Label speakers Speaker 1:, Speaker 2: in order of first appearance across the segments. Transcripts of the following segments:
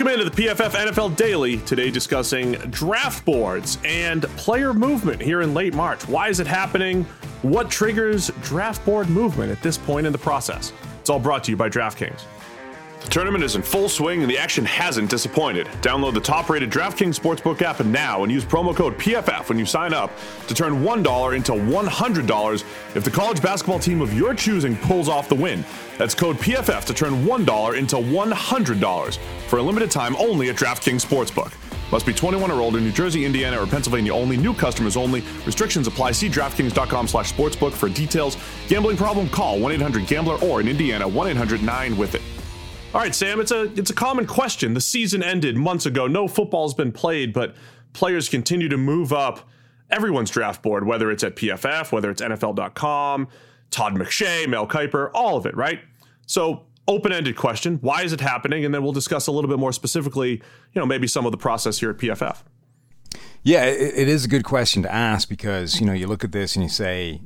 Speaker 1: Welcome into the PFF NFL Daily. Today, discussing draft boards and player movement here in late March. Why is it happening? What triggers draft board movement at this point in the process? It's all brought to you by DraftKings. The tournament is in full swing and the action hasn't disappointed. Download the top rated DraftKings Sportsbook app now and use promo code PFF when you sign up to turn $1 into $100 if the college basketball team of your choosing pulls off the win. That's code PFF to turn $1 into $100 for a limited time only at DraftKings Sportsbook. Must be 21 or older, New Jersey, Indiana, or Pennsylvania only. New customers only. Restrictions apply. See DraftKings.com slash sportsbook for details. Gambling problem? Call 1-800-GAMBLER or in Indiana, 1-800-9-WITH-IT. All right, Sam, it's a it's a common question. The season ended months ago. No football's been played, but players continue to move up everyone's draft board, whether it's at PFF, whether it's NFL.com, Todd McShay, Mel Kiper, all of it, right? So open-ended question, why is it happening? And then we'll discuss a little bit more specifically, you know, maybe some of the process here at PFF.
Speaker 2: Yeah, it, it is a good question to ask because you know you look at this and you say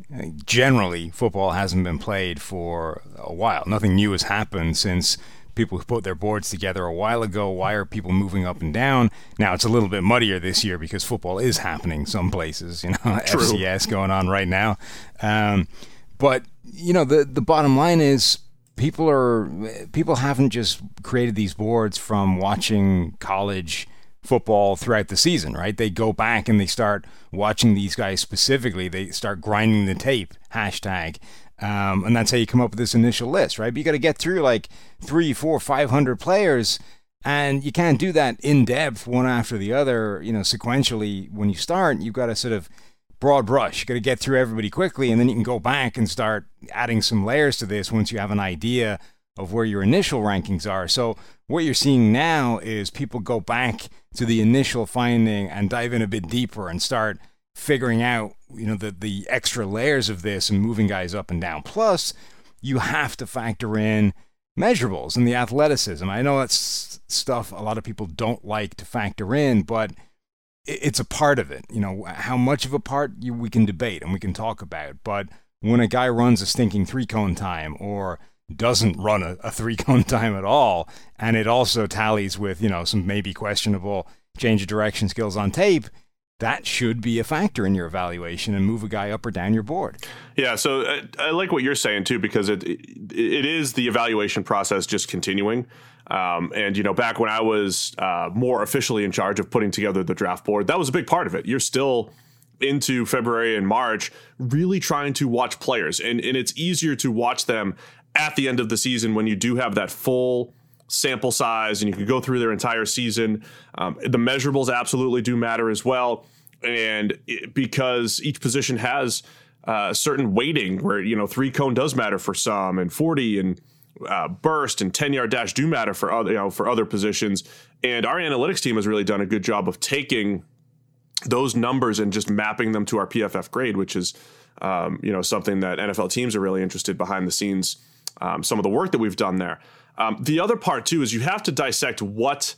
Speaker 2: generally football hasn't been played for a while. Nothing new has happened since people who put their boards together a while ago. Why are people moving up and down? Now it's a little bit muddier this year because football is happening some places. You know,
Speaker 1: True.
Speaker 2: FCS going on right now. Um, but you know, the the bottom line is people are people haven't just created these boards from watching college football throughout the season, right? They go back and they start watching these guys specifically. They start grinding the tape. Hashtag um, and that's how you come up with this initial list, right? But you got to get through like three, four, five hundred players, and you can't do that in depth, one after the other, you know, sequentially. When you start, you've got to sort of broad brush. You got to get through everybody quickly, and then you can go back and start adding some layers to this once you have an idea of where your initial rankings are. So what you're seeing now is people go back to the initial finding and dive in a bit deeper and start figuring out you know the the extra layers of this and moving guys up and down. Plus, you have to factor in measurables and the athleticism. I know that's stuff a lot of people don't like to factor in, but it's a part of it. You know, how much of a part you, we can debate and we can talk about. But when a guy runs a stinking three cone time or doesn't run a, a three cone time at all, and it also tallies with, you know, some maybe questionable change of direction skills on tape, that should be a factor in your evaluation and move a guy up or down your board.
Speaker 1: Yeah, so I, uh, I like what you're saying too because it it is the evaluation process just continuing. Um, and you know, back when I was uh, more officially in charge of putting together the draft board, that was a big part of it. You're still into February and March, really trying to watch players, and and it's easier to watch them at the end of the season when you do have that full sample size and you can go through their entire season. Um, the measurables absolutely do matter as well. And it, because each position has uh, certain weighting where, you know, three cone does matter for some and 40 and uh, burst and 10 yard dash do matter for other, you know, for other positions. And our analytics team has really done a good job of taking those numbers and just mapping them to our PFF grade, which is, um, you know, something that NFL teams are really interested behind the scenes. Um, some of the work that we've done there. Um, the other part too is you have to dissect what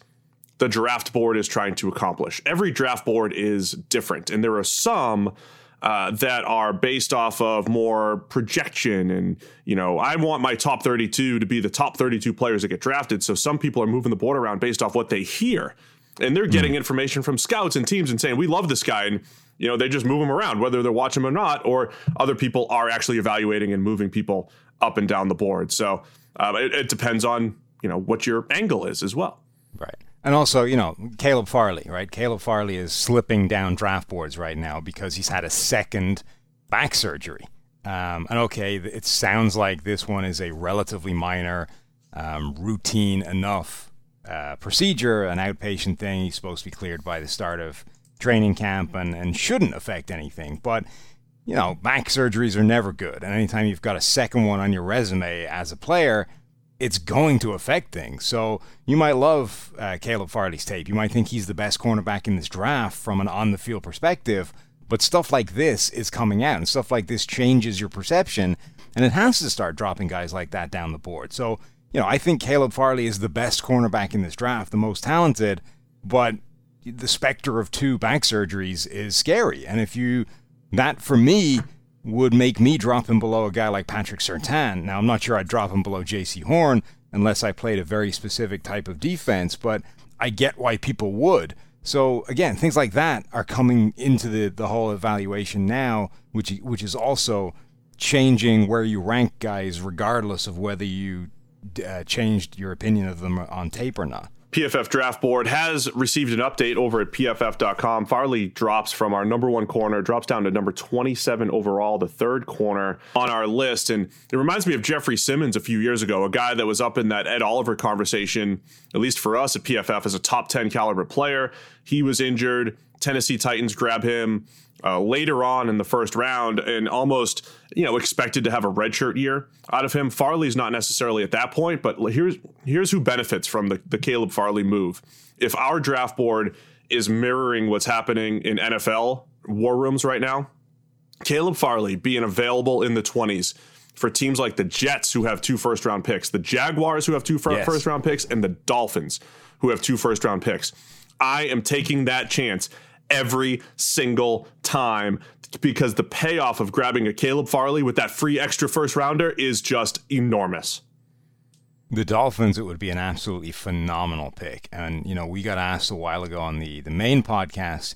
Speaker 1: the draft board is trying to accomplish. Every draft board is different, and there are some uh, that are based off of more projection and you know i want my top 32 to be the top 32 players that get drafted so some people are moving the board around based off what they hear and they're getting mm. information from scouts and teams and saying we love this guy and you know they just move him around whether they're watching him or not or other people are actually evaluating and moving people up and down the board so um, it, it, depends on you know what your angle is as well.
Speaker 2: Right. And also, you know, Caleb Farley, right? Caleb Farley is slipping down draft boards right now because he's had a second back surgery. Um, and okay, it sounds like this one is a relatively minor, um, routine enough uh, procedure, an outpatient thing. He's supposed to be cleared by the start of training camp and, and shouldn't affect anything. But you know, back surgeries are never good. And anytime you've got a second one on your resume as a player, it's going to affect things. So you might love uh, Caleb Farley's tape. You might think he's the best cornerback in this draft from an on the field perspective. But stuff like this is coming out, and stuff like this changes your perception, and it has to start dropping guys like that down the board. So, you know, I think Caleb Farley is the best cornerback in this draft, the most talented, but the specter of two back surgeries is scary. And if you that for me would make me drop him below a guy like Patrick Surtain. Now, I'm not sure I'd drop him below Jaycee Horn unless I played a very specific type of defense, but I get why people would. So again, things like that are coming into the, the whole evaluation now, which which is also changing where you rank guys, regardless of whether you uh, changed your opinion of them on tape or not.
Speaker 1: PFF Draft Board has received an update over at pff.com. Farley drops from our number one corner, drops down to number 27 overall, the third corner on our list. And it reminds me of Jeffery Simmons a few years ago, a guy that was up in that Ed Oliver conversation, at least for us at PFF, as a top 10 caliber player. He was injured. Tennessee Titans grab him uh, later on in the first round and almost you know expected to have a redshirt year out of him. Farley's not necessarily at that point, but here's here's who benefits from the, the Caleb Farley move. If our draft board is mirroring what's happening in NFL war rooms right now, Caleb Farley being available in the 20s for teams like the Jets who have two first round picks, the Jaguars who have two yes. first round picks, and the Dolphins who have two first round picks. I am taking that chance every single time because the payoff of grabbing a Caleb Farley with that free extra first rounder is just enormous.
Speaker 2: The Dolphins, it would be an absolutely phenomenal pick. And, you know, we got asked a while ago on the, the main podcast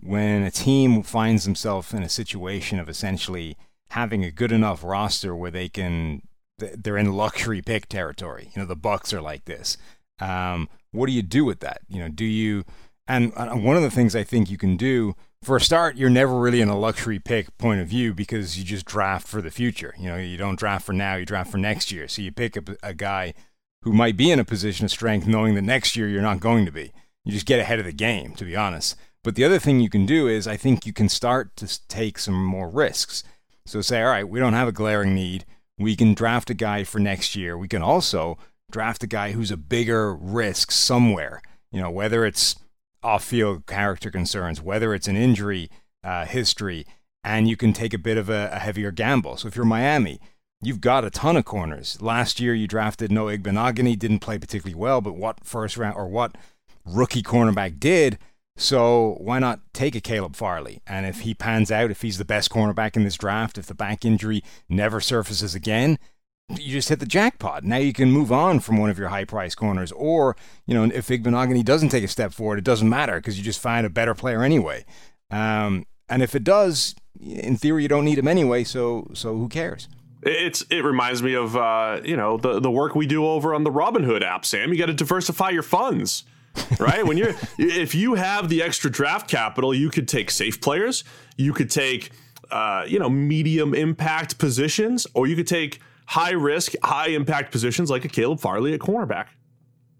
Speaker 2: when a team finds themselves in a situation of essentially having a good enough roster where they can, they're in luxury pick territory. You know, the Bucks are like this. Um, what do you do with that? You know, do you and uh, one of the things I think you can do for a start, you're never really in a luxury pick point of view because you just draft for the future. You know, you don't draft for now, you draft for next year. So you pick up a guy who might be in a position of strength knowing that next year you're not going to be. You just get ahead of the game, to be honest. But the other thing you can do is I think you can start to take some more risks. So say, all right, we don't have a glaring need. We can draft a guy for next year. We can also draft a guy who's a bigger risk somewhere. You know, whether it's off field character concerns, whether it's an injury uh, history, and you can take a bit of a, a, heavier gamble. So if you're Miami, you've got a ton of corners. Last year you drafted Noah Igbinoghene, didn't play particularly well, but what first round or what rookie cornerback did. So why not take a Caleb Farley? And if he pans out, if he's the best cornerback in this draft, if the back injury never surfaces again, you just hit the jackpot. Now you can move on from one of your high price corners. Or, you know, if Igbinoghene doesn't take a step forward, it doesn't matter because you just find a better player anyway. Um, and if it does, in theory, you don't need him anyway. So, so who cares?
Speaker 1: It's it reminds me of uh, you know the the work we do over on the Robinhood app, Sam. You got to diversify your funds, right? when you're if you have the extra draft capital, you could take safe players, you could take uh, you know medium impact positions, or you could take high risk, high impact positions like a Caleb Farley at cornerback.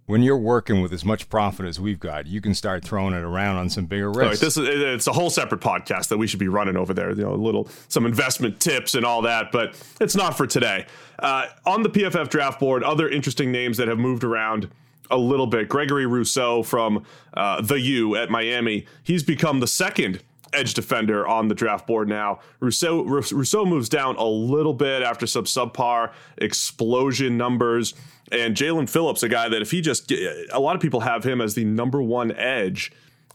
Speaker 2: When you're working with as much profit as we've got, you can start throwing it around on some bigger risks. Right,
Speaker 1: this is it's a whole separate podcast that we should be running over there. You know, a little some investment tips and all that, but it's not for today. Uh, on the PFF draft board, other interesting names that have moved around a little bit. Gregory Rousseau from uh, the U at Miami. He's become the second edge defender on the draft board now. Rousseau, Rousseau moves down a little bit after some subpar explosion numbers. And Jaelan Phillips, a guy that if he just, a lot of people have him as the number one edge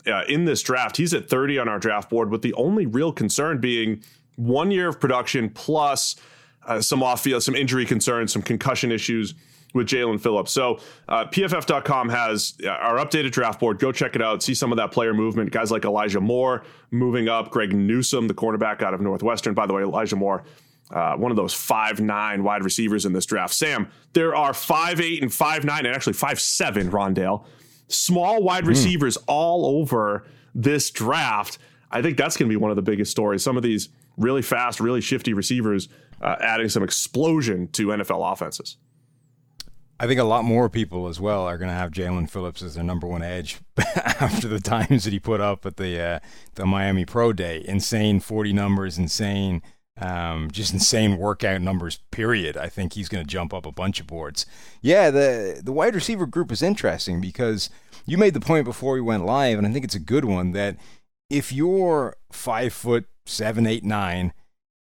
Speaker 1: uh, in this draft. He's at 30 on our draft board, with the only real concern being one year of production plus uh, some off field, some injury concerns, some concussion issues with Jaelan Phillips. So uh, PFF.com has uh, our updated draft board. Go check it out. See some of that player movement. Guys like Elijah Moore moving up. Greg Newsome, the cornerback out of Northwestern. By the way, Elijah Moore, uh, one of those five nine wide receivers in this draft. Sam, there are five eight and five nine and actually five seven. Rondale, small wide mm. receivers all over this draft. I think that's going to be one of the biggest stories. Some of these really fast, really shifty receivers uh, adding some explosion to NFL offenses.
Speaker 2: I think a lot more people as well are going to have Jaelan Phillips as their number one edge after the times that he put up at the uh, the Miami Pro Day. Insane forty numbers, insane, um, just insane workout numbers. Period. I think he's going to jump up a bunch of boards. Yeah, the the wide receiver group is interesting because you made the point before we went live, and I think it's a good one that if you're five foot seven, eight, nine,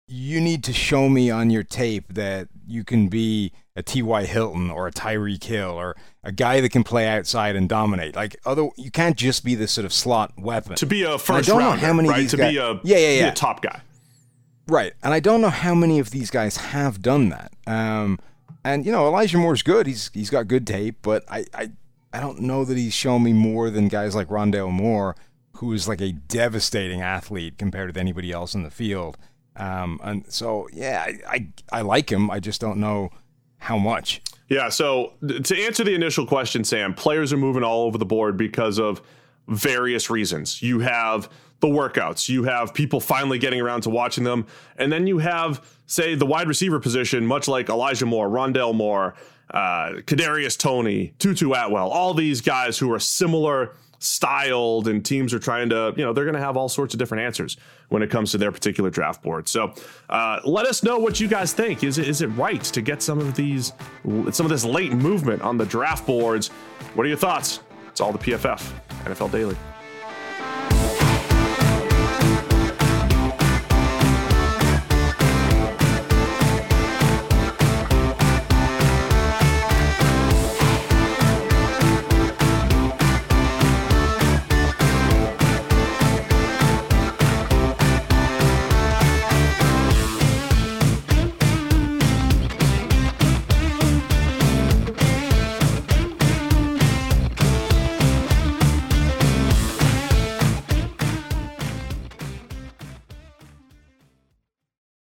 Speaker 2: you need to show me on your tape that you can be a T.Y. Hilton or a Tyreek Hill or a guy that can play outside and dominate. Like other, you can't just be this sort of slot weapon.
Speaker 1: To be a first I don't rounder, know how many right? to guys, be a yeah, yeah, yeah. a top guy.
Speaker 2: Right. And I don't know how many of these guys have done that. Um, and you know, Elijah Moore's good. He's he's got good tape, but I, I I don't know that he's shown me more than guys like Rondale Moore, who is like a devastating athlete compared to anybody else in the field. Um, and so, yeah, I, I, I like him. I just don't know how much.
Speaker 1: Yeah. So to answer the initial question, Sam, players are moving all over the board because of various reasons. You have the workouts, you have people finally getting around to watching them, and then you have, say, the wide receiver position, much like Elijah Moore, Rondale Moore, uh, Kadarius Toney, Tutu Atwell, all these guys who are similar styled and teams are trying to, you know, they're going to have all sorts of different answers when it comes to their particular draft board. So uh, let us know what you guys think. Is it, is it right to get some of these, some of this late movement on the draft boards? What are your thoughts? It's all the PFF, NFL Daily.